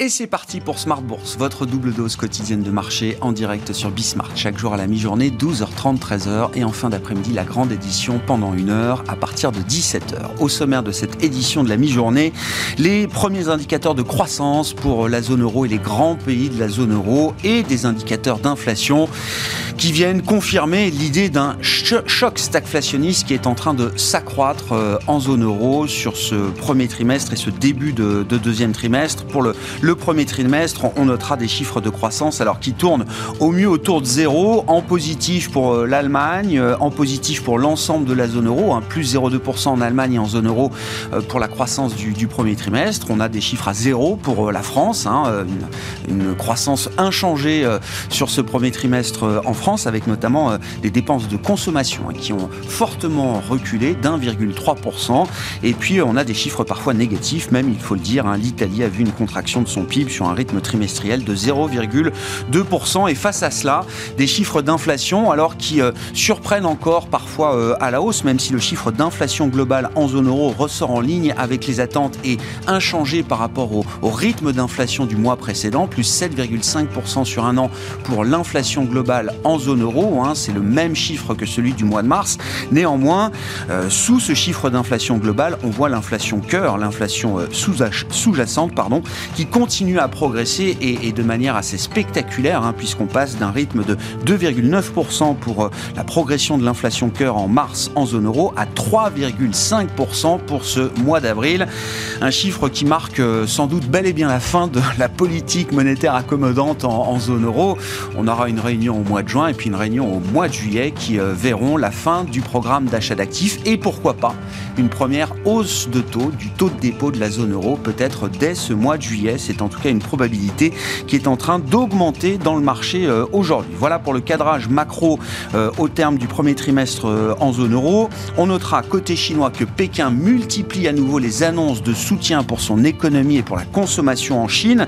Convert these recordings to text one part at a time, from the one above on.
Et c'est parti pour Smart Bourse, votre double dose quotidienne de marché en direct sur Bismart. Chaque jour à la mi-journée, 12h30, 13h. Et en fin d'après-midi, la grande édition pendant une heure à partir de 17h. Au sommaire de cette édition de la mi-journée, les premiers indicateurs de croissance pour la zone euro et les grands pays de la zone euro et des indicateurs d'inflation qui viennent confirmer l'idée d'un choc stagflationniste qui est en train de s'accroître euh, en zone euro sur ce premier trimestre et ce début de, deuxième trimestre. Pour le, premier trimestre, on notera des chiffres de croissance alors qui tournent au mieux autour de zéro, en positif pour euh, l'Allemagne, euh, en positif pour l'ensemble de la zone euro, hein, plus 0,2% en Allemagne et en zone euro pour la croissance du, premier trimestre. On a des chiffres à zéro pour la France, hein, une, une, croissance inchangée sur ce premier trimestre en France avec notamment euh, des dépenses de consommation hein, qui ont fortement reculé d'1,3%. Et puis, on a des chiffres parfois négatifs, même, il faut le dire. Hein. L'Italie a vu une contraction de son PIB sur un rythme trimestriel de 0,2%. Et face à cela, des chiffres d'inflation, alors qui euh, surprennent encore parfois euh, à la hausse, même si le chiffre d'inflation globale en zone euro ressort en ligne avec les attentes et inchangé par rapport au, au rythme d'inflation du mois précédent, plus 7,5% sur un an pour l'inflation globale en zone euro. Hein, c'est le même chiffre que celui du mois de mars. Néanmoins, euh, sous ce chiffre d'inflation globale, on voit l'inflation cœur, l'inflation euh, sous-jacente, pardon, qui continue à progresser et, de manière assez spectaculaire, hein, puisqu'on passe d'un rythme de 2,9% pour euh, la progression de l'inflation cœur en mars en zone euro à 3,5% pour ce mois d'avril. Un chiffre qui marque sans doute bel et bien la fin de la politique monétaire accommodante en zone euro. On aura une réunion au mois de juin et puis une réunion au mois de juillet qui euh, verront la fin du programme d'achat d'actifs et pourquoi pas une première hausse de taux du taux de dépôt de la zone euro peut-être dès ce mois de juillet. C'est en tout cas une probabilité qui est en train d'augmenter dans le marché euh, aujourd'hui. Voilà pour le cadrage macro euh, au terme du premier trimestre en zone euro. On notera côté chinois que Pékin multiplie à nouveau les annonces de soutien pour son économie et pour la consommation en Chine.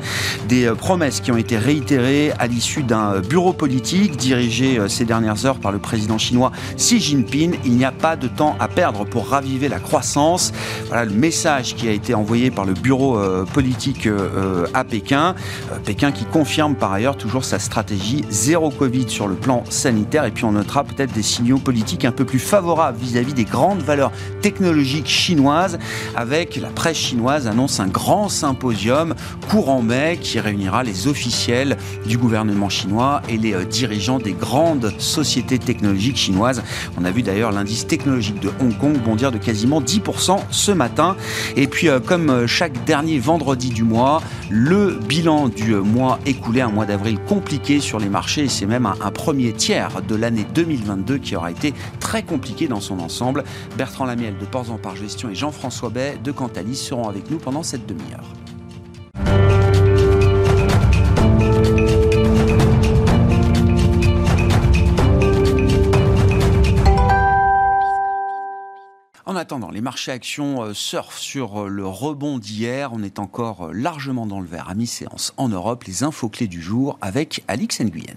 Des promesses qui ont été réitérées à l'issue d'un bureau politique dirigé euh, ces dernières heures par le président chinois Xi Jinping. Il n'y a pas de temps à perdre pour raviver la croissance. Voilà le message qui a été envoyé par le bureau euh, politique euh, à Pékin. Pékin qui confirme par ailleurs toujours sa stratégie zéro Covid sur le plan sanitaire. Et puis on notera peut-être des signaux politiques un peu plus favorables vis-à-vis des grandes valeurs technologiques chinoises avec la presse chinoise annonce un grand symposium courant mai qui réunira les officiels du gouvernement chinois et les dirigeants des grandes sociétés technologiques chinoises. On a vu d'ailleurs l'indice technologique de Hong Kong bondir de quasiment 10% ce matin. Et puis, euh, comme euh, chaque dernier vendredi du mois, le bilan du mois écoulé, un mois d'avril compliqué sur les marchés. C'est même un, premier tiers de l'année 2022 qui aura été très compliqué dans son ensemble. Bertrand Lamiel de Ports en Par Gestion et Jean-François Bay de Cantalis seront avec nous pendant cette demi-heure. Attendant, les marchés actions euh, surfent sur euh, le rebond d'hier. On est encore euh, largement dans le vert à mi-séance en Europe. Les infos clés du jour avec Alix Nguyen.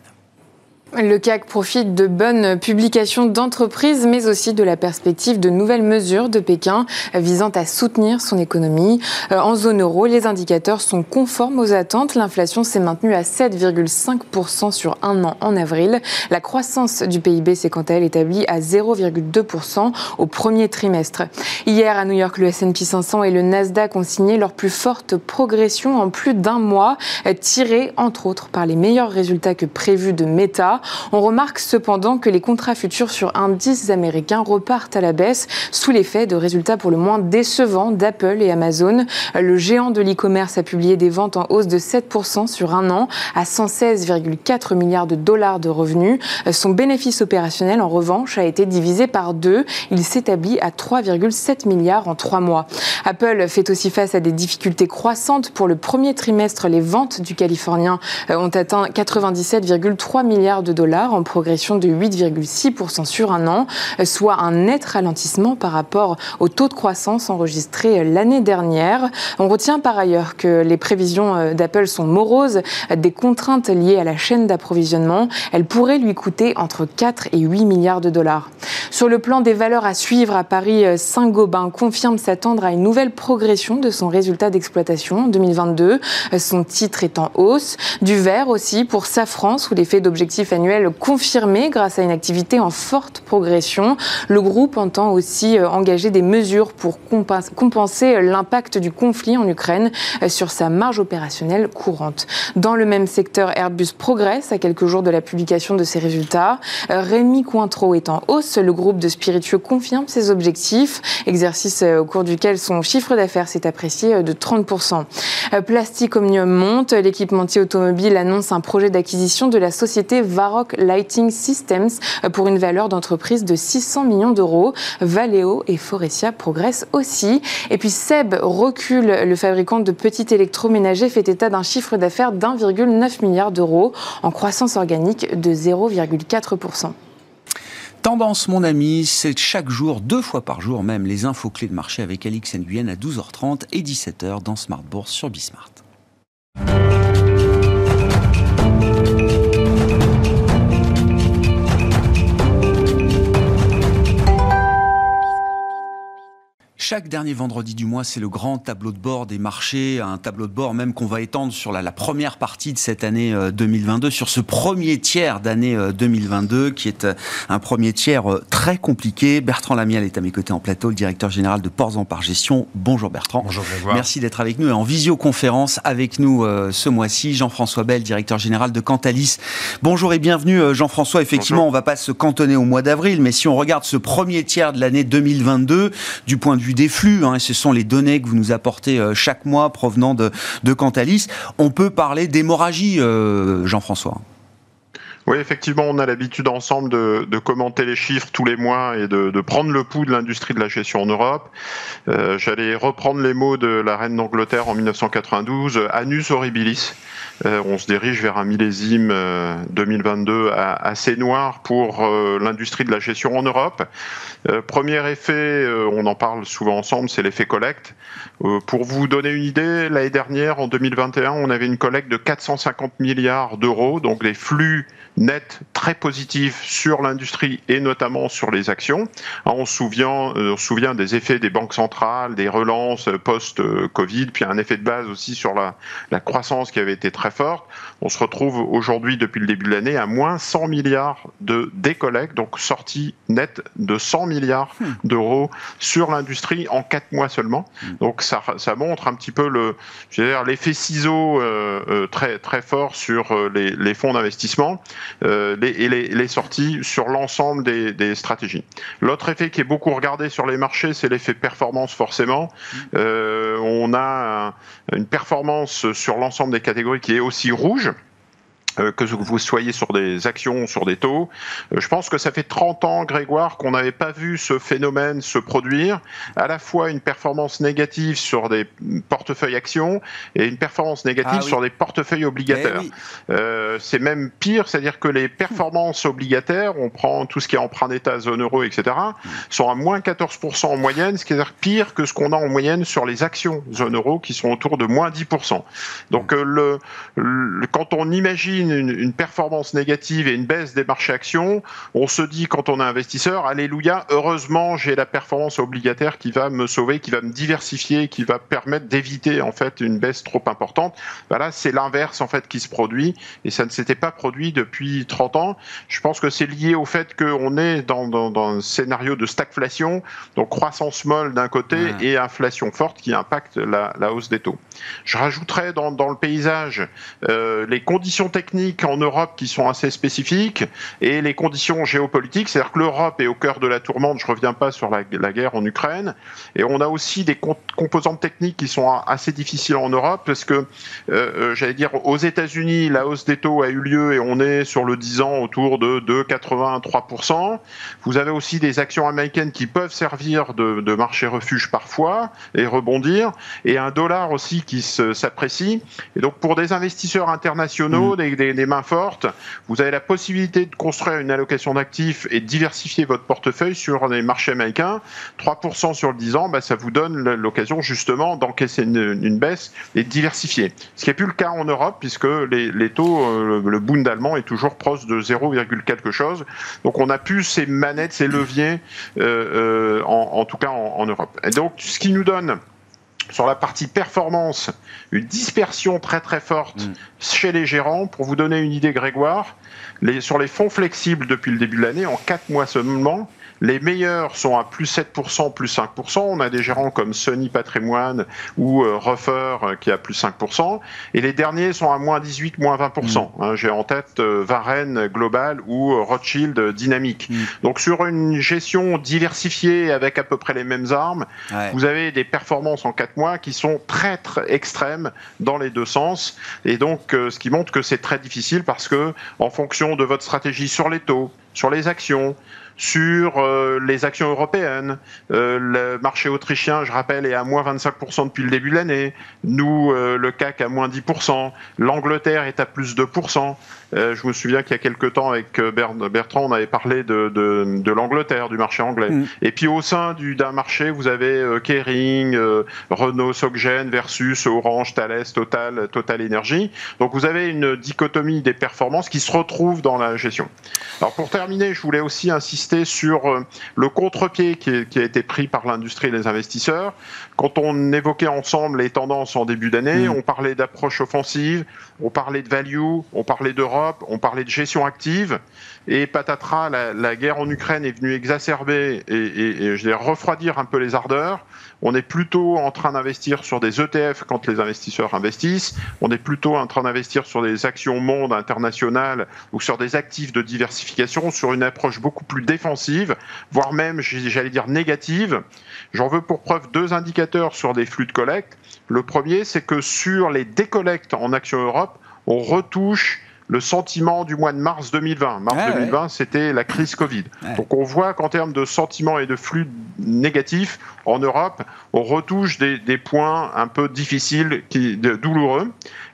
Le CAC profite de bonnes publications d'entreprises, mais aussi de la perspective de nouvelles mesures de Pékin visant à soutenir son économie. Euh, en zone euro, les indicateurs sont conformes aux attentes. L'inflation s'est maintenue à 7,5% sur un an en avril. La croissance du PIB s'est quant à elle établie à 0,2% au premier trimestre. Hier, à New York, le S&P 500 et le Nasdaq ont signé leur plus forte progression en plus d'un mois, tirée entre autres par les meilleurs résultats que prévus de Meta. On remarque cependant que les contrats futurs sur indices américains repartent à la baisse sous l'effet de résultats pour le moins décevants d'Apple et Amazon. Le géant de l'e-commerce a publié des ventes en hausse de 7% sur un an à 116,4 milliards de dollars de revenus. Son bénéfice opérationnel, en revanche, a été divisé par deux. Il s'établit à 3,7 milliards en trois mois. Apple fait aussi face à des difficultés croissantes. Pour le premier trimestre, les ventes du Californien ont atteint 97,3 milliards de dollars en progression de 8,6% sur un an, soit un net ralentissement par rapport au taux de croissance enregistré l'année dernière. On retient par ailleurs que les prévisions euh, d'Apple sont moroses, des contraintes liées à la chaîne d'approvisionnement. Elles pourraient lui coûter entre 4 et 8 milliards de dollars. Sur le plan des valeurs à suivre à Paris, Saint-Gobain confirme s'attendre à une nouvelle progression de son résultat d'exploitation en 2022. Son titre est en hausse. Du vert aussi pour Safran sous l'effet d'objectifs annuels confirmés grâce à une activité en forte progression. Le groupe entend aussi engager des mesures pour compenser l'impact du conflit en Ukraine sur sa marge opérationnelle courante. Dans le même secteur, Airbus progresse à quelques jours de la publication de ses résultats. Rémi Cointreau est en hausse. Le groupe de spiritueux confirme ses objectifs, exercice au cours duquel son chiffre d'affaires s'est apprécié de 30%. Plastic Omnium monte. L'équipementier automobile annonce un projet d'acquisition de la société Varroc Lighting Systems pour une valeur d'entreprise de 600 millions d'euros. Valeo et Forestia progressent aussi. Et puis Seb recule. Le fabricant de petits électroménagers fait état d'un chiffre d'affaires d'1,9 milliard d'euros en croissance organique de 0,4%. Tendance, mon ami, c'est chaque jour, deux fois par jour même, les infos clés de marché avec Alix Nguyen à 12h30 et 17h dans Smart Bourse sur Bismart. Chaque dernier vendredi du mois, c'est le grand tableau de bord des marchés, un tableau de bord même qu'on va étendre sur la, première partie de cette année 2022, euh, sur ce premier tiers d'année 2022, euh, qui est euh, un premier tiers très compliqué. Bertrand Lamiel est à mes côtés en plateau, le directeur général de Ports en Par Gestion. Bonjour Bertrand. Bonjour Grégoire. Merci d'être avec nous et en visioconférence avec nous ce mois-ci. Jean-François Bell, directeur général de Cantalis. Bonjour et bienvenue Jean-François. Effectivement, on ne va pas se cantonner au mois d'avril, mais si on regarde ce premier tiers de l'année 2022, du point de vue des flux, hein, ce sont les données que vous nous apportez euh, chaque mois provenant de, Cantalis, on peut parler d'hémorragie, euh, Jean-François. Oui, effectivement, on a l'habitude ensemble de, commenter les chiffres tous les mois et de, prendre le pouls de l'industrie de la gestion en Europe. Euh, J'allais reprendre les mots de la reine d'Angleterre en 1992, Anus horribilis. Euh, on se dirige vers un millésime 2022 euh, assez noir pour l'industrie de la gestion en Europe. premier effet, on en parle souvent ensemble, c'est l'effet collecte. pour vous donner une idée, l'année dernière, en 2021, on avait une collecte de 450 milliards d'euros, donc les flux net très positif sur l'industrie et notamment sur les actions. On se souvient, euh, on se souvient des effets des banques centrales, des relances post-Covid, puis un effet de base aussi sur la, la croissance qui avait été très forte. On se retrouve aujourd'hui, depuis le début de l'année, à moins 100 milliards de décollecte, donc sortie nette de 100 milliards hmm. d'euros sur l'industrie en 4 mois seulement. Hmm. Donc ça, ça montre un petit peu le, l'effet ciseau euh, euh, très, très fort sur les, les fonds d'investissement. Euh, les, et les, sorties sur l'ensemble des, stratégies. L'autre effet qui est beaucoup regardé sur les marchés, c'est l'effet performance forcément. Euh, on a une performance sur l'ensemble des catégories qui est aussi rouge. Euh, que vous soyez sur des actions, sur des taux. Euh, je pense que ça fait 30 ans, Grégoire, qu'on n'avait pas vu ce phénomène se produire, à la fois une performance négative sur des portefeuilles actions et une performance négative ah sur des portefeuilles obligataires. Eh euh, c'est même pire, c'est-à-dire que les performances obligataires, on prend tout ce qui est emprunt d'État, zone euro, etc., sont à moins 14% en moyenne, ce qui est pire que ce qu'on a en moyenne sur les actions zone euro, qui sont autour de moins 10%. Donc le, le quand on imagine une, performance négative et une baisse des marchés actions, on se dit quand on est investisseur, alléluia, heureusement j'ai la performance obligataire qui va me sauver, qui va me diversifier, qui va permettre d'éviter en fait une baisse trop importante. Voilà, c'est l'inverse en fait qui se produit et ça ne s'était pas produit depuis 30 ans. Je pense que c'est lié au fait qu'on est dans, un scénario de stagflation, donc croissance molle d'un côté et inflation forte qui impacte la, hausse des taux. Je rajouterais dans, le paysage euh, les conditions techniques en Europe qui sont assez spécifiques et les conditions géopolitiques, c'est-à-dire que l'Europe est au cœur de la tourmente, je ne reviens pas sur la, guerre en Ukraine, et on a aussi des composantes techniques qui sont assez difficiles en Europe parce que, euh, euh, j'allais dire, aux États-Unis, la hausse des taux a eu lieu et on est sur le 10 ans autour de 2,83%. Vous avez aussi des actions américaines qui peuvent servir de, de marché refuge parfois et rebondir, et un dollar aussi qui s'apprécie. Et donc pour des investisseurs internationaux, mmh. des des, mains fortes, vous avez la possibilité de construire une allocation d'actifs et diversifier votre portefeuille sur les marchés américains. 3% sur le 10 ans, bah, ça vous donne l'occasion justement d'encaisser une, baisse et de diversifier. Ce qui n'est plus le cas en Europe, puisque les, taux, euh, le Bund allemand est toujours proche de 0, quelque chose. Donc on a plus ces manettes, ces leviers, euh, euh, en, tout cas en, en Europe. Et donc ce qui nous donne sur la partie performance, une dispersion très très forte mm. chez les gérants. Pour vous donner une idée, Grégoire, les, sur les fonds flexibles depuis le début de l'année, en 4 mois seulement, les meilleurs sont à plus 7%, plus 5%. On a des gérants comme Sony Patrimoine ou euh, Ruffer euh, qui a plus 5%. Et les derniers sont à moins 18, moins 20%. Mm. Hein, j'ai en tête euh, Varenne Global ou Rothschild Dynamique. Mm. Donc sur une gestion diversifiée avec à peu près les mêmes armes, vous avez des performances en 4 mois qui sont très, très extrêmes dans les deux sens. Et donc ce qui montre que c'est très difficile parce que en fonction de votre stratégie sur les taux, sur les actions, sur euh, les actions européennes. Euh, le marché autrichien, je rappelle, est à moins 25% depuis le début de l'année. Nous, euh, le CAC à moins 10%. L'Angleterre est à plus de 2%. Euh, je me souviens qu'il y a quelques temps, avec euh, Bertrand, on avait parlé de, de, de l'Angleterre, du marché anglais. Mm. Et puis au sein d'un marché, vous avez euh, Kering, Renault, Soggen versus Orange, Thales, Total, Total Energy. Donc vous avez une dichotomie des performances qui se retrouve dans la gestion. Alors pour terminer, je voulais aussi insister sur le contre-pied qui, qui, a été pris par l'industrie et les investisseurs. Quand on évoquait ensemble les tendances en début d'année, mm. on parlait d'approche offensive, on parlait de value, on parlait d'Europe, on parlait de gestion active, et patatras, la, guerre en Ukraine est venue exacerber et, je vais refroidir un peu les ardeurs. On est plutôt en train d'investir sur des ETF quand les investisseurs investissent. On est plutôt en train d'investir sur des actions monde internationales ou sur des actifs de diversification, sur une approche beaucoup plus défensive, voire même, j'allais dire, négative. J'en veux pour preuve deux indicateurs sur des flux de collecte. Le premier, c'est que sur les décollectes en Action Europe, on retouche le sentiment du mois de mars 2020. Mars 2020, c'était la crise Covid. Donc on voit qu'en termes de sentiments et de flux négatifs, en Europe, on retouche des, points un peu difficiles, qui, douloureux.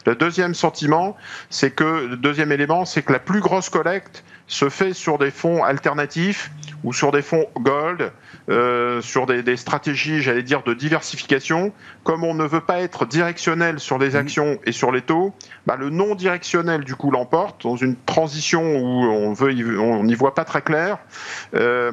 Le deuxième sentiment, c'est que, le deuxième élément, c'est que la plus grosse collecte se fait sur des fonds alternatifs ou sur des fonds gold, euh, sur des, stratégies, j'allais dire, de diversification. Comme on ne veut pas être directionnel sur les mmh. actions et sur les taux, bah, le non directionnel du coup l'emporte dans une transition où on veut, on n'y voit pas très clair. Euh,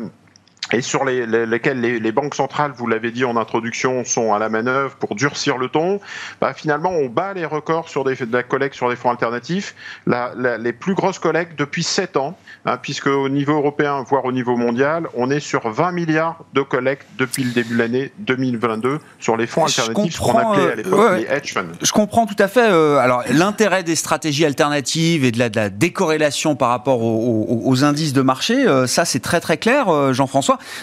et sur les, lesquels les, banques centrales, vous l'avez dit en introduction, sont à la manœuvre pour durcir le ton, bah finalement on bat les records sur des, de la collecte sur des fonds alternatifs, la, les plus grosses collectes depuis 7 ans, hein, puisque au niveau européen, voire au niveau mondial, on est sur 20 milliards de collectes depuis le début de l'année 2022 sur les fonds alternatifs, qu'on appelait à l'époque les hedge funds. Je comprends tout à fait. Euh, alors l'intérêt des stratégies alternatives et de la, de la décorrélation par rapport aux, aux, indices de marché, euh, ça c'est très très clair, euh,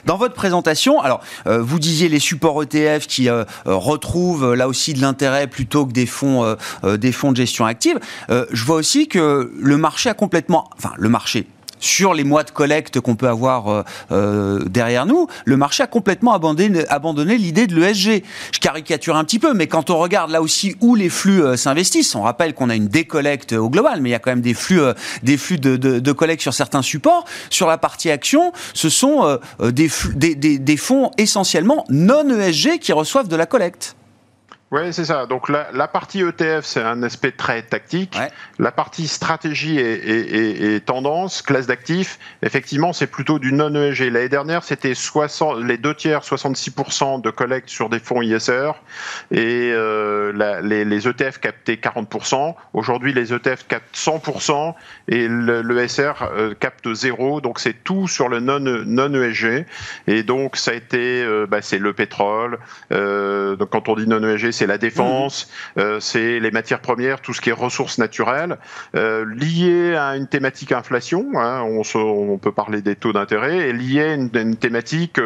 Dans votre présentation, alors euh, vous disiez les supports ETF qui euh, euh, retrouvent là aussi de l'intérêt plutôt que des fonds, des fonds de gestion active. je vois aussi que le marché a complètement, enfin le marché, sur les mois de collecte qu'on peut avoir euh, euh, derrière nous, le marché a complètement abandonné, l'idée de l'ESG. Je caricature un petit peu, mais quand on regarde là aussi où les flux euh, s'investissent, on rappelle qu'on a une décollecte au global, mais il y a quand même des flux, des flux de, collecte sur certains supports. Sur la partie action, ce sont des, des, des fonds essentiellement non ESG qui reçoivent de la collecte. Oui, c'est ça. Donc la, la partie ETF, c'est un aspect très tactique. La partie stratégie et, et, et, tendance, classe d'actifs, effectivement, c'est plutôt du non-ESG. L'année dernière, c'était les deux tiers, 66% de collecte sur des fonds ISR et euh, la, les, les, ETF captaient 40%. Aujourd'hui, les ETF captent 100% et l'ESR euh, capte zéro. Donc c'est tout sur le non-ESG. et donc ça a été, euh, bah, c'est le pétrole. Euh, donc quand on dit non-ESG, c'est c'est la défense, euh, c'est les matières premières, tout ce qui est ressources naturelles, euh, lié à une thématique inflation. Hein, on, peut parler des taux d'intérêt et lié à une, thématique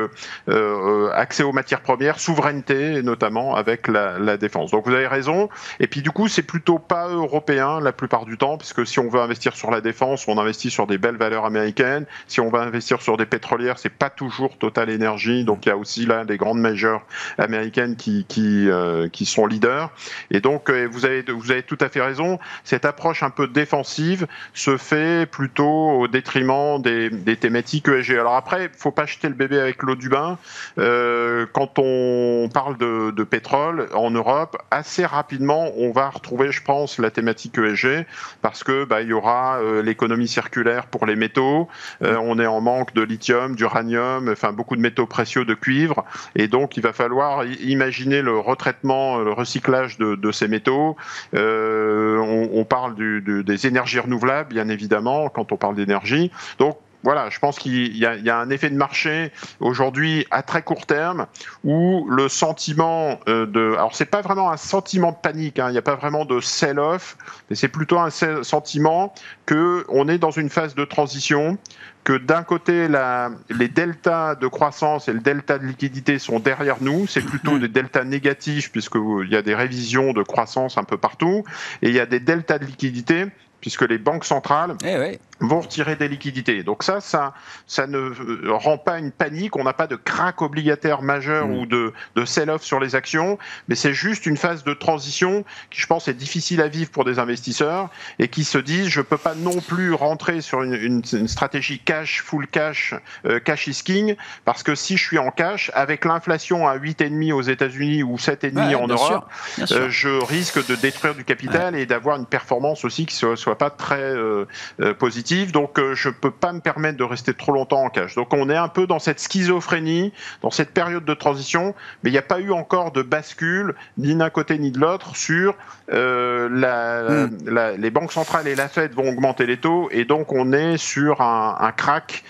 euh, accès aux matières premières, souveraineté notamment avec la, défense. Donc vous avez raison. Et puis du coup, c'est plutôt pas européen la plupart du temps, puisque si on veut investir sur la défense, on investit sur des belles valeurs américaines. Si on veut investir sur des pétrolières, c'est pas toujours Total Energy. Donc il y a aussi là des grandes majors américaines qui qui, qui sont leaders. Et donc, vous avez, vous avez tout à fait raison. Cette approche un peu défensive se fait plutôt au détriment des, des thématiques ESG. Alors après, il faut pas jeter le bébé avec l'eau du bain. Euh, quand on parle de, de, pétrole en Europe, assez rapidement, on va retrouver, je pense, la thématique ESG parce que bah, y aura euh, l'économie circulaire pour les métaux. Euh, on est en manque de lithium, d'uranium, enfin beaucoup de métaux précieux, de cuivre, et donc il va falloir imaginer le retraitement, le recyclage de, ces métaux. On, on, parle des énergies renouvelables, bien évidemment, quand on parle d'énergie. Donc voilà, je pense qu'il y, y, a un effet de marché aujourd'hui à très court terme où le sentiment euh, de, alors c'est pas vraiment un sentiment de panique, hein, il n'y a pas vraiment de sell-off, mais c'est plutôt un sentiment que on est dans une phase de transition, que d'un côté la, les deltas de croissance et le delta de liquidité sont derrière nous, c'est plutôt des deltas négatifs puisqu'il y a des révisions de croissance un peu partout, et il y a des deltas de liquidité puisque les banques centrales eh vont retirer des liquidités. Donc ça, ça, ça ne rend pas une panique, on n'a pas de crack obligataire majeur mm. ou de, de sell-off sur les actions, mais c'est juste une phase de transition qui, je pense, est difficile à vivre pour des investisseurs et qui se disent, je peux pas non plus rentrer sur une, une, stratégie cash, full cash, euh, cash is king, parce que si je suis en cash, avec l'inflation à 8,5 aux États-Unis ou 7,5 en Europe, euh, je risque de détruire du capital et d'avoir une performance aussi qui soit soit pas très euh, euh, positive. Donc euh, je peux pas me permettre de rester trop longtemps en cash. Donc on est un peu dans cette schizophrénie, dans cette période de transition, mais il n'y a pas eu encore de bascule ni d'un côté ni de l'autre sur la, hmm. la, les banques centrales et la Fed vont augmenter les taux et donc on est sur un, un crack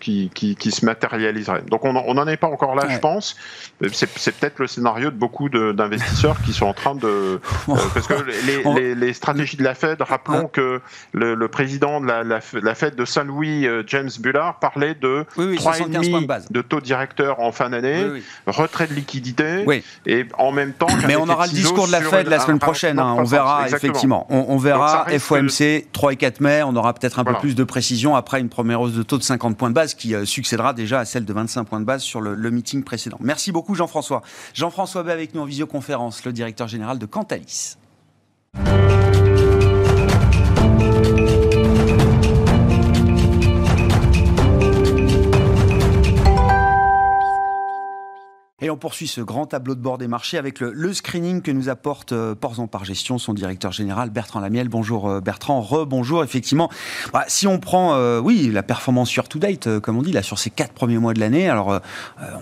qui, qui, qui, se matérialiserait. Donc on n'en est pas encore là, je pense. C'est peut-être le scénario de beaucoup d'investisseurs qui sont en train de parce que les, les, les stratégies de la Fed Rappelons que le, président de la, Fed de Saint-Louis, euh, James Bullard, parlait de oui, 3,5 de, taux directeur en fin d'année, retrait de liquidité, et en même temps. Mais on aura le discours de la Fed la semaine prochaine. Hein, on verra effectivement. On, verra FOMC 3 et 4 mai. On aura peut-être un peu plus de précision après une première hausse de taux de 50 points de base qui euh, succédera déjà à celle de 25 points de base sur le, le meeting précédent. Merci beaucoup Jean-François. Jean-François B avec nous en visioconférence, le directeur général de Cantalis. Et on poursuit ce grand tableau de bord des marchés avec le, screening que nous apporte euh, Porzan par Gestion, son directeur général Bertrand Lamiel. Bonjour euh, Bertrand, rebonjour. Effectivement, bah, si on prend, euh, oui, la performance year to date, comme on dit, là sur ces quatre premiers mois de l'année, alors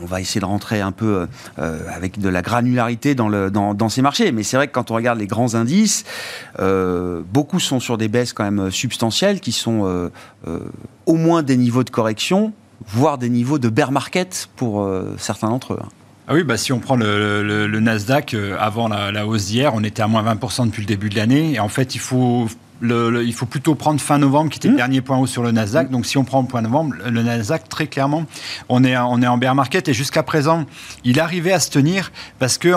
on va essayer de rentrer un peu avec de la granularité dans ces marchés. Mais c'est vrai que quand on regarde les grands indices, beaucoup sont sur des baisses quand même substantielles qui sont au moins des niveaux de correction, voire des niveaux de bear market pour certains d'entre eux. Ah oui, bah si on prend le, Nasdaq, euh, avant la, la hausse d'hier, on était à moins 20% depuis le début de l'année. Et en fait, il faut il faut plutôt prendre fin novembre, qui était le mmh. dernier point haut sur le Nasdaq. Mmh. Donc, si on prend le point novembre, le Nasdaq, très clairement, on est, on est en bear market. Et jusqu'à présent, il arrivait à se tenir parce qu'il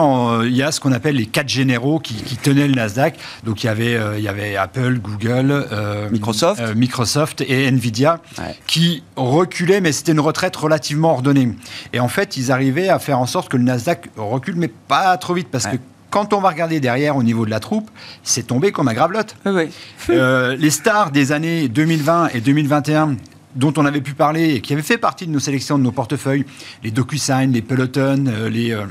y a ce qu'on appelle les quatre généraux qui, tenaient le Nasdaq. Donc, il y avait, euh, il y avait Apple, Google, euh, Microsoft. Euh, Microsoft et Nvidia qui reculaient, mais c'était une retraite relativement ordonnée. Et en fait, ils arrivaient à faire en sorte que le Nasdaq recule, mais pas trop vite parce que quand on va regarder derrière au niveau de la troupe, c'est tombé comme un gravelotte. Euh, les stars des années 2020 et 2021 dont on avait pu parler et qui avaient fait partie de nos sélections, de nos portefeuilles, les DocuSign, les Peloton, euh, les, euh,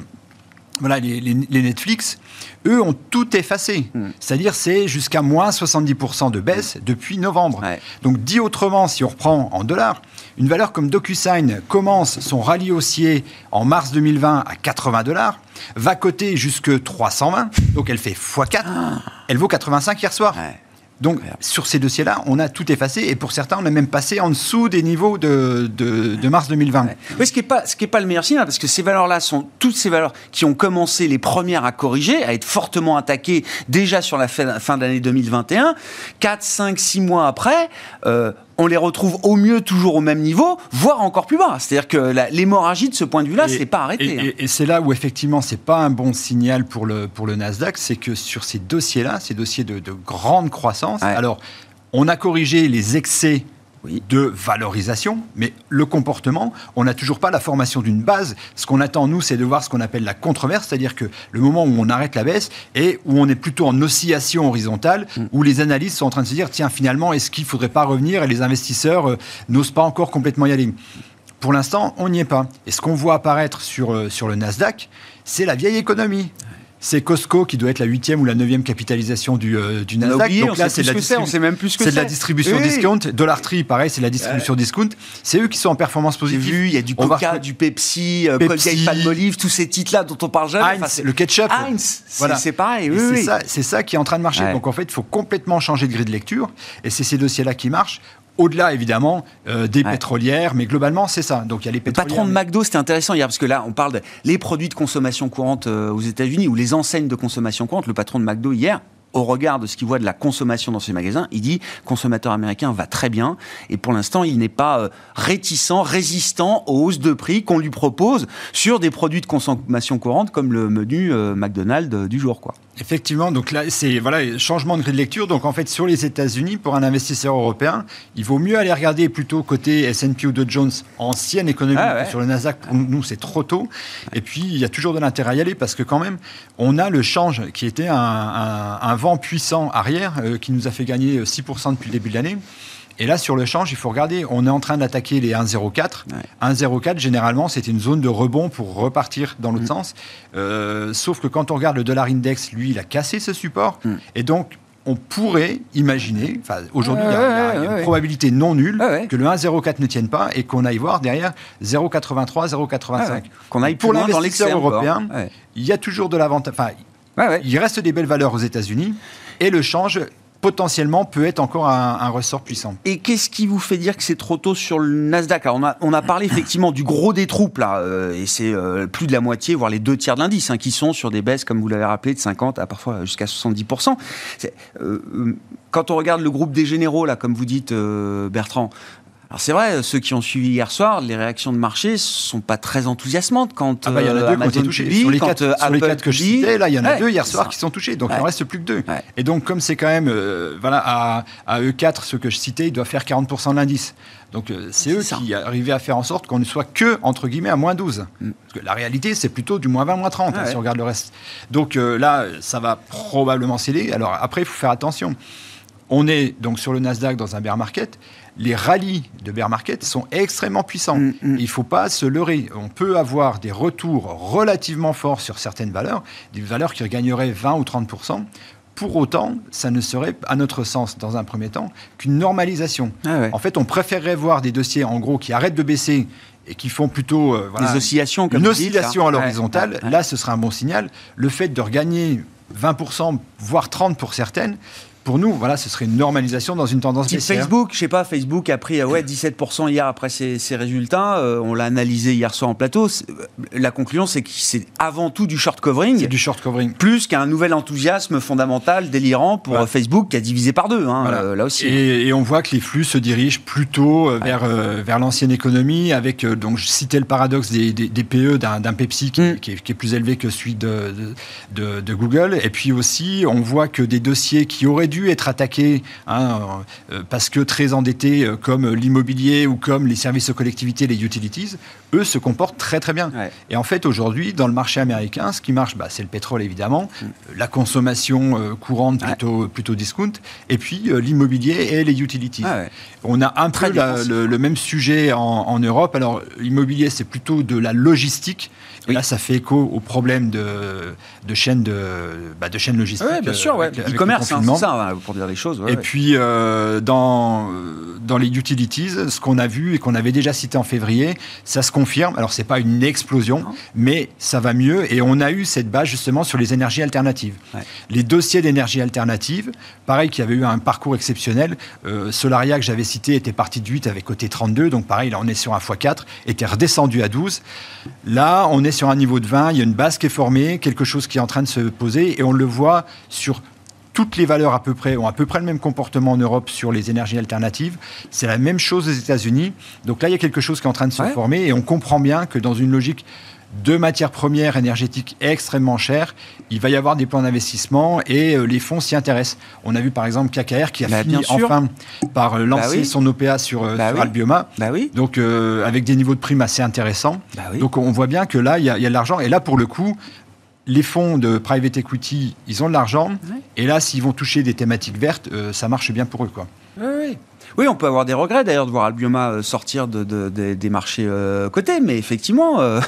voilà, les, Netflix, eux ont tout effacé. Hmm. C'est-à-dire c'est jusqu'à moins 70% de baisse depuis novembre. Donc dit autrement, si on reprend en dollars, une valeur comme DocuSign commence son rallye haussier en mars 2020 à 80 dollars, va coter jusque 320, donc elle fait x4, ah. elle vaut 85 hier soir. Donc, sur ces dossiers-là, on a tout effacé et pour certains, on a même passé en dessous des niveaux de, de, mars 2020. Oui, ce qui n'est pas, ce qui est pas le meilleur signal, parce que ces valeurs-là sont toutes ces valeurs qui ont commencé les premières à corriger, à être fortement attaquées déjà sur la fin, fin d'année 2021. 4, 5, 6 mois après, euh, on les retrouve au mieux toujours au même niveau, voire encore plus bas. C'est-à-dire que l'hémorragie de ce point de vue-là, c'est pas arrêté. Et, hein. et, c'est là où effectivement, c'est pas un bon signal pour le pour le Nasdaq, c'est que sur ces dossiers-là, ces dossiers de, grande croissance, alors on a corrigé les excès de valorisation, mais le comportement, on n'a toujours pas la formation d'une base. Ce qu'on attend, nous, c'est de voir ce qu'on appelle la controverse, c'est-à-dire que le moment où on arrête la baisse et où on est plutôt en oscillation horizontale, mm. où les analystes sont en train de se dire, tiens, finalement, est-ce qu'il ne faudrait pas revenir et les investisseurs euh, n'osent pas encore complètement y aller? Pour l'instant, on n'y est pas. Et ce qu'on voit apparaître sur, euh, sur le Nasdaq, c'est la vieille économie c'est Costco qui doit être la huitième ou la neuvième capitalisation du, euh, du Nasdaq. Donc là, c'est de, la, même plus que c'est de la distribution discount. Dollar Tree, pareil, c'est la distribution discount. C'est eux qui sont en performance positive. Vu, il y a du Coca, du Pepsi, euh, Pepsi Colgate, tous ces titres-là dont on parle jamais. Heinz, le ketchup. Heinz, voilà. c'est pareil. c'est ça, ça, qui est en train de marcher. Donc en fait, il faut complètement changer de grille de lecture. Et c'est ces dossiers-là qui marchent. Au-delà, évidemment, euh, des pétrolières, mais globalement, c'est ça. Donc, il y a les pétrolières. Le patron de McDo, c'était intéressant hier, parce que là, on parle des produits de consommation courante euh, aux États-Unis, ou les enseignes de consommation courante. Le patron de McDo, hier, au regard de ce qu'il voit de la consommation dans ces magasins, il dit consommateur américain va très bien et pour l'instant il n'est pas euh, réticent, résistant aux hausses de prix qu'on lui propose sur des produits de consommation courante comme le menu McDonald's du jour quoi. Effectivement, donc là, c'est voilà, changement de grille de lecture. Donc en fait, sur les États-Unis, pour un investisseur européen, il vaut mieux aller regarder plutôt côté S&P ou Dow Jones, ancienne économie. Ah sur le Nasdaq, pour nous, c'est trop tôt. Et puis, il y a toujours de l'intérêt à y aller parce que quand même, on a le change qui était un, vent puissant arrière euh, qui nous a fait gagner 6% depuis le début de l'année. Et là, sur le change, il faut regarder, on est en train d'attaquer les 1,04. 1,04, généralement, c'était une zone de rebond pour repartir dans l'autre mm. sens. Euh, sauf que quand on regarde le dollar index, lui, il a cassé ce support. Mm. Et donc, on pourrait imaginer, enfin aujourd'hui il y a, une probabilité non nulle que le 1,04 ne tienne pas et qu'on aille voir derrière 0,83, 0,85. qu'on aille pour l'investisseur européen, il y a toujours de l'avantage. Enfin, il reste des belles valeurs aux États-Unis et le change potentiellement peut être encore un, ressort puissant. Et qu'est-ce qui vous fait dire que c'est trop tôt sur le Nasdaq? On, a, on a parlé effectivement du gros des troupes là, euh, et c'est euh, plus de la moitié, voire les deux tiers de l'indice, hein, qui sont sur des baisses, comme vous l'avez rappelé, de 50 à parfois jusqu'à 70%. Euh, quand on regarde le groupe des généraux, là, comme vous dites, Bertrand, alors c'est vrai, ceux qui ont suivi hier soir, les réactions de marché sont pas très enthousiasmantes quand ah bah, y en a deux qui ont été touchés. sur les quatre, sur les quatre que je citais, là, il y en a deux hier soir qui sont touchés. Donc il en reste plus que deux. Et donc comme c'est quand même, euh, voilà, à, à, E4, ceux que je citais, ils doivent faire 40% de l'indice. Donc euh, c'est eux qui arrivaient à faire en sorte qu'on ne soit que, entre guillemets, à moins 12. Mm. Parce que la réalité, c'est plutôt du moins 20, moins 30, hein, si on regarde le reste. Donc euh, là, ça va probablement céder. Alors après, il faut faire attention. On est donc sur le Nasdaq dans un bear market les rallyes de bear market sont extrêmement puissants. Mm, mm. Il ne faut pas se leurrer. On peut avoir des retours relativement forts sur certaines valeurs, des valeurs qui gagneraient 20 ou 30 pour autant, ça ne serait, à notre sens, dans un premier temps, qu'une normalisation. Ah en fait, on préférerait voir des dossiers, en gros, qui arrêtent de baisser et qui font plutôt euh, des oscillations, comme une oscillation à l'horizontale. Là, ce serait un bon signal. Le fait de regagner 20%, voire 30% pour certaines, pour nous, voilà, ce serait une normalisation dans une tendance baissière. Facebook, je sais pas, Facebook a pris ouais, 17% hier après ses, résultats. Euh, on l'a analysé hier soir en plateau. Euh, la conclusion, c'est que c'est avant tout du short covering. C'est du short covering. Plus qu'un nouvel enthousiasme fondamental, délirant pour Facebook qui a divisé par deux, hein, euh, là aussi. Et, on voit que les flux se dirigent plutôt vers, vers l'ancienne économie, avec, donc je citais le paradoxe des, des, PE d'un Pepsi mm. qui, est, plus élevé que celui de, de, de Google. Et puis aussi, on voit que des dossiers qui auraient dû être attaqués hein, euh, parce que très endettés euh, comme l'immobilier ou comme les services aux collectivités, les utilities, eux se comportent très très bien. Et en fait aujourd'hui dans le marché américain, ce qui marche, bah, c'est le pétrole évidemment, mm. la consommation euh, courante plutôt, plutôt discount, et puis l'immobilier et les utilities. On a un peu le, même sujet en, en Europe. Alors l'immobilier c'est plutôt de la logistique. Là, ça fait écho au problème de, de chaîne de, bah, de chaîne logistique. Oui, bien sûr, ouais. e-commerce, hein, c'est ça, hein, pour dire les choses. et puis, euh, dans, dans les utilities, ce qu'on a vu et qu'on avait déjà cité en février, ça se confirme. Alors, c'est pas une explosion, mais ça va mieux. Et on a eu cette base justement sur les énergies alternatives. Les dossiers d'énergie alternative, pareil, qui avait eu un parcours exceptionnel. Euh, Solaria, que j'avais cité, était parti de 8 avec côté 32. Donc, pareil, là, on est sur un x4, était redescendu à 12. Là, on est sur un niveau de 20, il y a une base qui est formée, quelque chose qui est en train de se poser, et on le voit sur toutes les valeurs à peu près ont à peu près le même comportement en Europe sur les énergies alternatives. C'est la même chose aux États-Unis. Donc là, il y a quelque chose qui est en train de se former et on comprend bien que dans une logique de matières premières énergétiques extrêmement chères, il va y avoir des plans d'investissement et euh, les fonds s'y intéressent. On a vu par exemple KKR qui a Bah, fini enfin par euh, lancer Bah oui. son OPA sur, euh, Bah sur oui. Albioma. Bah oui. Donc euh, avec des niveaux de primes assez intéressants. Donc on voit bien que là, il y, a il y a de l'argent. Et là, pour le coup, les fonds de private equity, ils ont de l'argent. Et là, s'ils vont toucher des thématiques vertes, euh, ça marche bien pour eux. Quoi. Oui, oui. Oui, on peut avoir des regrets d'ailleurs de voir Albioma euh, sortir de, de- de- des marchés euh, cotés, mais effectivement, euh,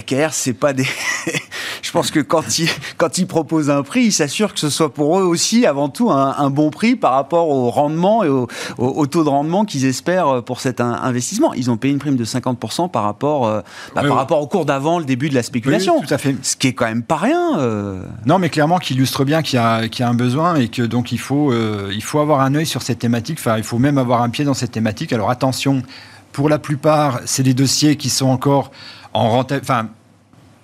KKR, c'est pas des. Je pense que quand ils quand ils proposent un prix, ils s'assurent que ce soit pour eux aussi, avant tout, un, un bon prix par rapport au rendement et au, au- au taux de rendement qu'ils espèrent pour cet in- investissement. Ils ont payé une prime de 50% par rapport, euh, bah, Oui, par oui. rapport au cours d'avant le début de la spéculation. Oui, tout à fait. Ce qui est quand même pas rien. euh. Non, mais clairement, qui illustre bien qu'il y, a- qu'il y a un besoin et que donc il faut, euh, il faut avoir un œil sur cette thématique. Enfin, il faut même avoir un pied dans cette thématique. Alors attention, pour la plupart, c'est des dossiers qui sont encore en renta- enfin,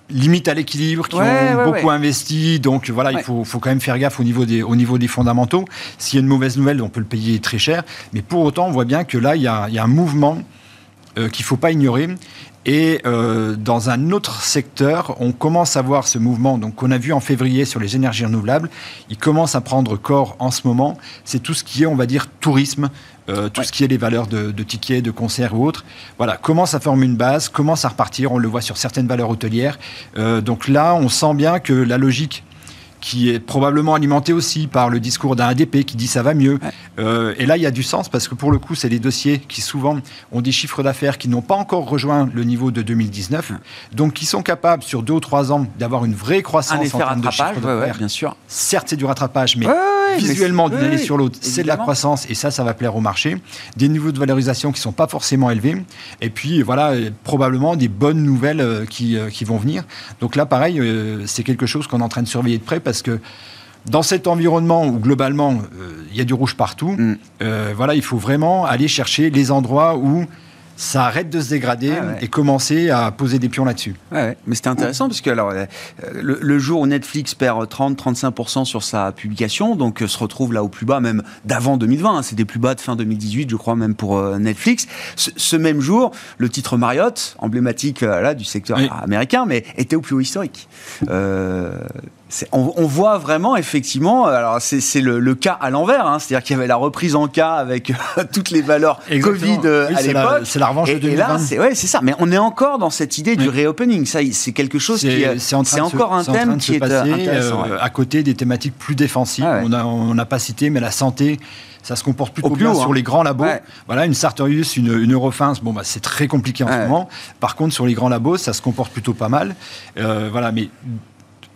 limite à l'équilibre, qui Ouais, ont ouais, beaucoup ouais. investi. Donc voilà, il faut, faut quand même faire gaffe au niveau des, au niveau des fondamentaux. S'il y a une mauvaise nouvelle, on peut le payer très cher. Mais pour autant, on voit bien que là, il y a, il y a un mouvement euh, qu'il ne faut pas ignorer. Et euh, dans un autre secteur, on commence à voir ce mouvement donc qu'on a vu en février sur les énergies renouvelables. Il commence à prendre corps en ce moment. C'est tout ce qui est, on va dire, tourisme, euh, tout Ouais. ce qui est les valeurs de, de tickets, de concerts ou autres. Voilà, commence à former une base, commence à repartir. On le voit sur certaines valeurs hôtelières. Euh, donc là, on sent bien que la logique qui est probablement alimentée aussi par le discours d'un ADP qui dit ça va mieux. Euh, et là, il y a du sens parce que pour le coup, c'est des dossiers qui souvent ont des chiffres d'affaires qui n'ont pas encore rejoint le niveau de 2019, donc qui sont capables sur deux ou trois ans d'avoir une vraie croissance Un effet en termes de rattrapage, chiffre ouais, ouais, d'affaires. bien sûr. Certes, c'est du rattrapage, mais Ouais, visuellement, d'une année sur l'autre, c'est de la croissance et ça, ça va plaire au marché. Des niveaux de valorisation qui ne sont pas forcément élevés. Et puis, voilà, euh, probablement des bonnes nouvelles euh, qui, euh, qui vont venir. Donc là, pareil, c'est quelque chose qu'on est en train de surveiller de près parce que dans cet environnement où globalement euh, il y a du rouge partout, Mm. euh, voilà, il faut vraiment aller chercher les endroits où ça arrête de se dégrader Ah ouais. et commencer à poser des pions là-dessus. Ouais. mais c'était intéressant parce que alors, euh, le, le jour où Netflix perd 30-35% sur sa publication, donc euh, se retrouve là au plus bas, même d'avant 2020, hein, c'est des plus bas de fin 2018, je crois même pour euh, Netflix. Ce, ce même jour, le titre Marriott, emblématique euh, là du secteur Oui. américain, mais était au plus haut historique. Euh, on, on voit vraiment effectivement, euh, alors c'est le, le cas à l'envers, hein, c'est-à-dire qu'il y avait la reprise en cas avec euh, toutes les valeurs Exactement. Covid euh, Oui, à l'époque. c'est la revanche et, de et là, 2020. c'est ouais, ça. Mais on est encore dans cette idée du reopening. Ça, c'est quelque chose qui C'est est, en de se- encore un thème qui est passer, intéressant. euh, ouais. à côté des thématiques plus défensives. Ah ouais. On n'a pas cité, mais la santé, ça se comporte plutôt plus bien haut, sur hein. les grands labos. Ouais. Voilà, une Sartorius, une, une Eurofins, bon, bah, c'est très compliqué en Ouais. ce moment. Par contre, sur les grands labos, ça se comporte plutôt pas mal. Euh, voilà, mais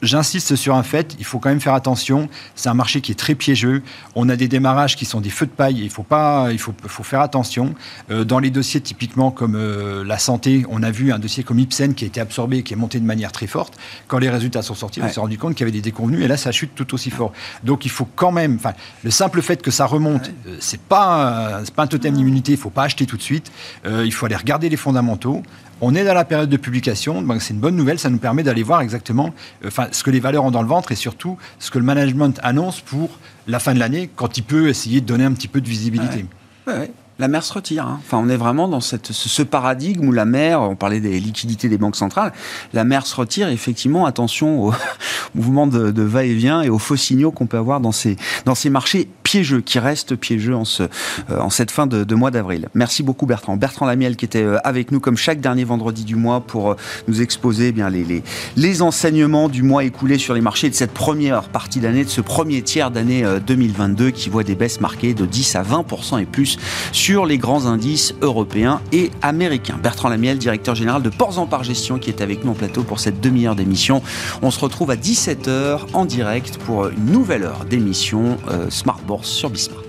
J'insiste sur un fait, il faut quand même faire attention. C'est un marché qui est très piégeux. On a des démarrages qui sont des feux de paille. Il faut pas, il faut, faut faire attention. Euh, dans les dossiers typiquement comme euh, la santé, on a vu un dossier comme Ipsen qui a été absorbé, et qui est monté de manière très forte. Quand les résultats sont sortis, on Ouais. s'est rendu compte qu'il y avait des déconvenus et là ça chute tout aussi fort. Donc il faut quand même, enfin, le simple fait que ça remonte, euh, c'est pas, euh, pas un totem d'immunité. Il faut pas acheter tout de suite. Il faut aller regarder les fondamentaux. On est dans la période de publication, donc c'est une bonne nouvelle. Ça nous permet d'aller voir exactement, euh, ce que les valeurs ont dans le ventre et surtout ce que le management annonce pour la fin de l'année, quand il peut essayer de donner un petit peu de visibilité. Ouais. La mer se retire. hein. Enfin, on est vraiment dans ce, paradigme où la mer, on parlait des liquidités des banques centrales, la mer se retire. Effectivement, attention au mouvement de, de va-et-vient et aux faux signaux qu'on peut avoir dans ces, dans ces marchés piégeux, qui restent piégeux en, ce, euh, en cette fin de, mois d'avril. Merci beaucoup Bertrand. Bertrand Lamiel qui était euh, avec nous comme chaque dernier vendredi du mois pour euh, nous exposer eh bien, les, les, enseignements du mois écoulé sur les marchés de cette première partie d'année, de ce premier tiers d'année euh, 2022 qui voit des baisses marquées de 10 à 20% et plus sur les grands indices européens et américains. Bertrand Lamiel, directeur général de Ports en Par Gestion, qui est avec nous en plateau pour cette demi-heure d'émission. On se retrouve à 17h en direct pour une nouvelle heure d'émission euh, Smart Bourse sur Bismart.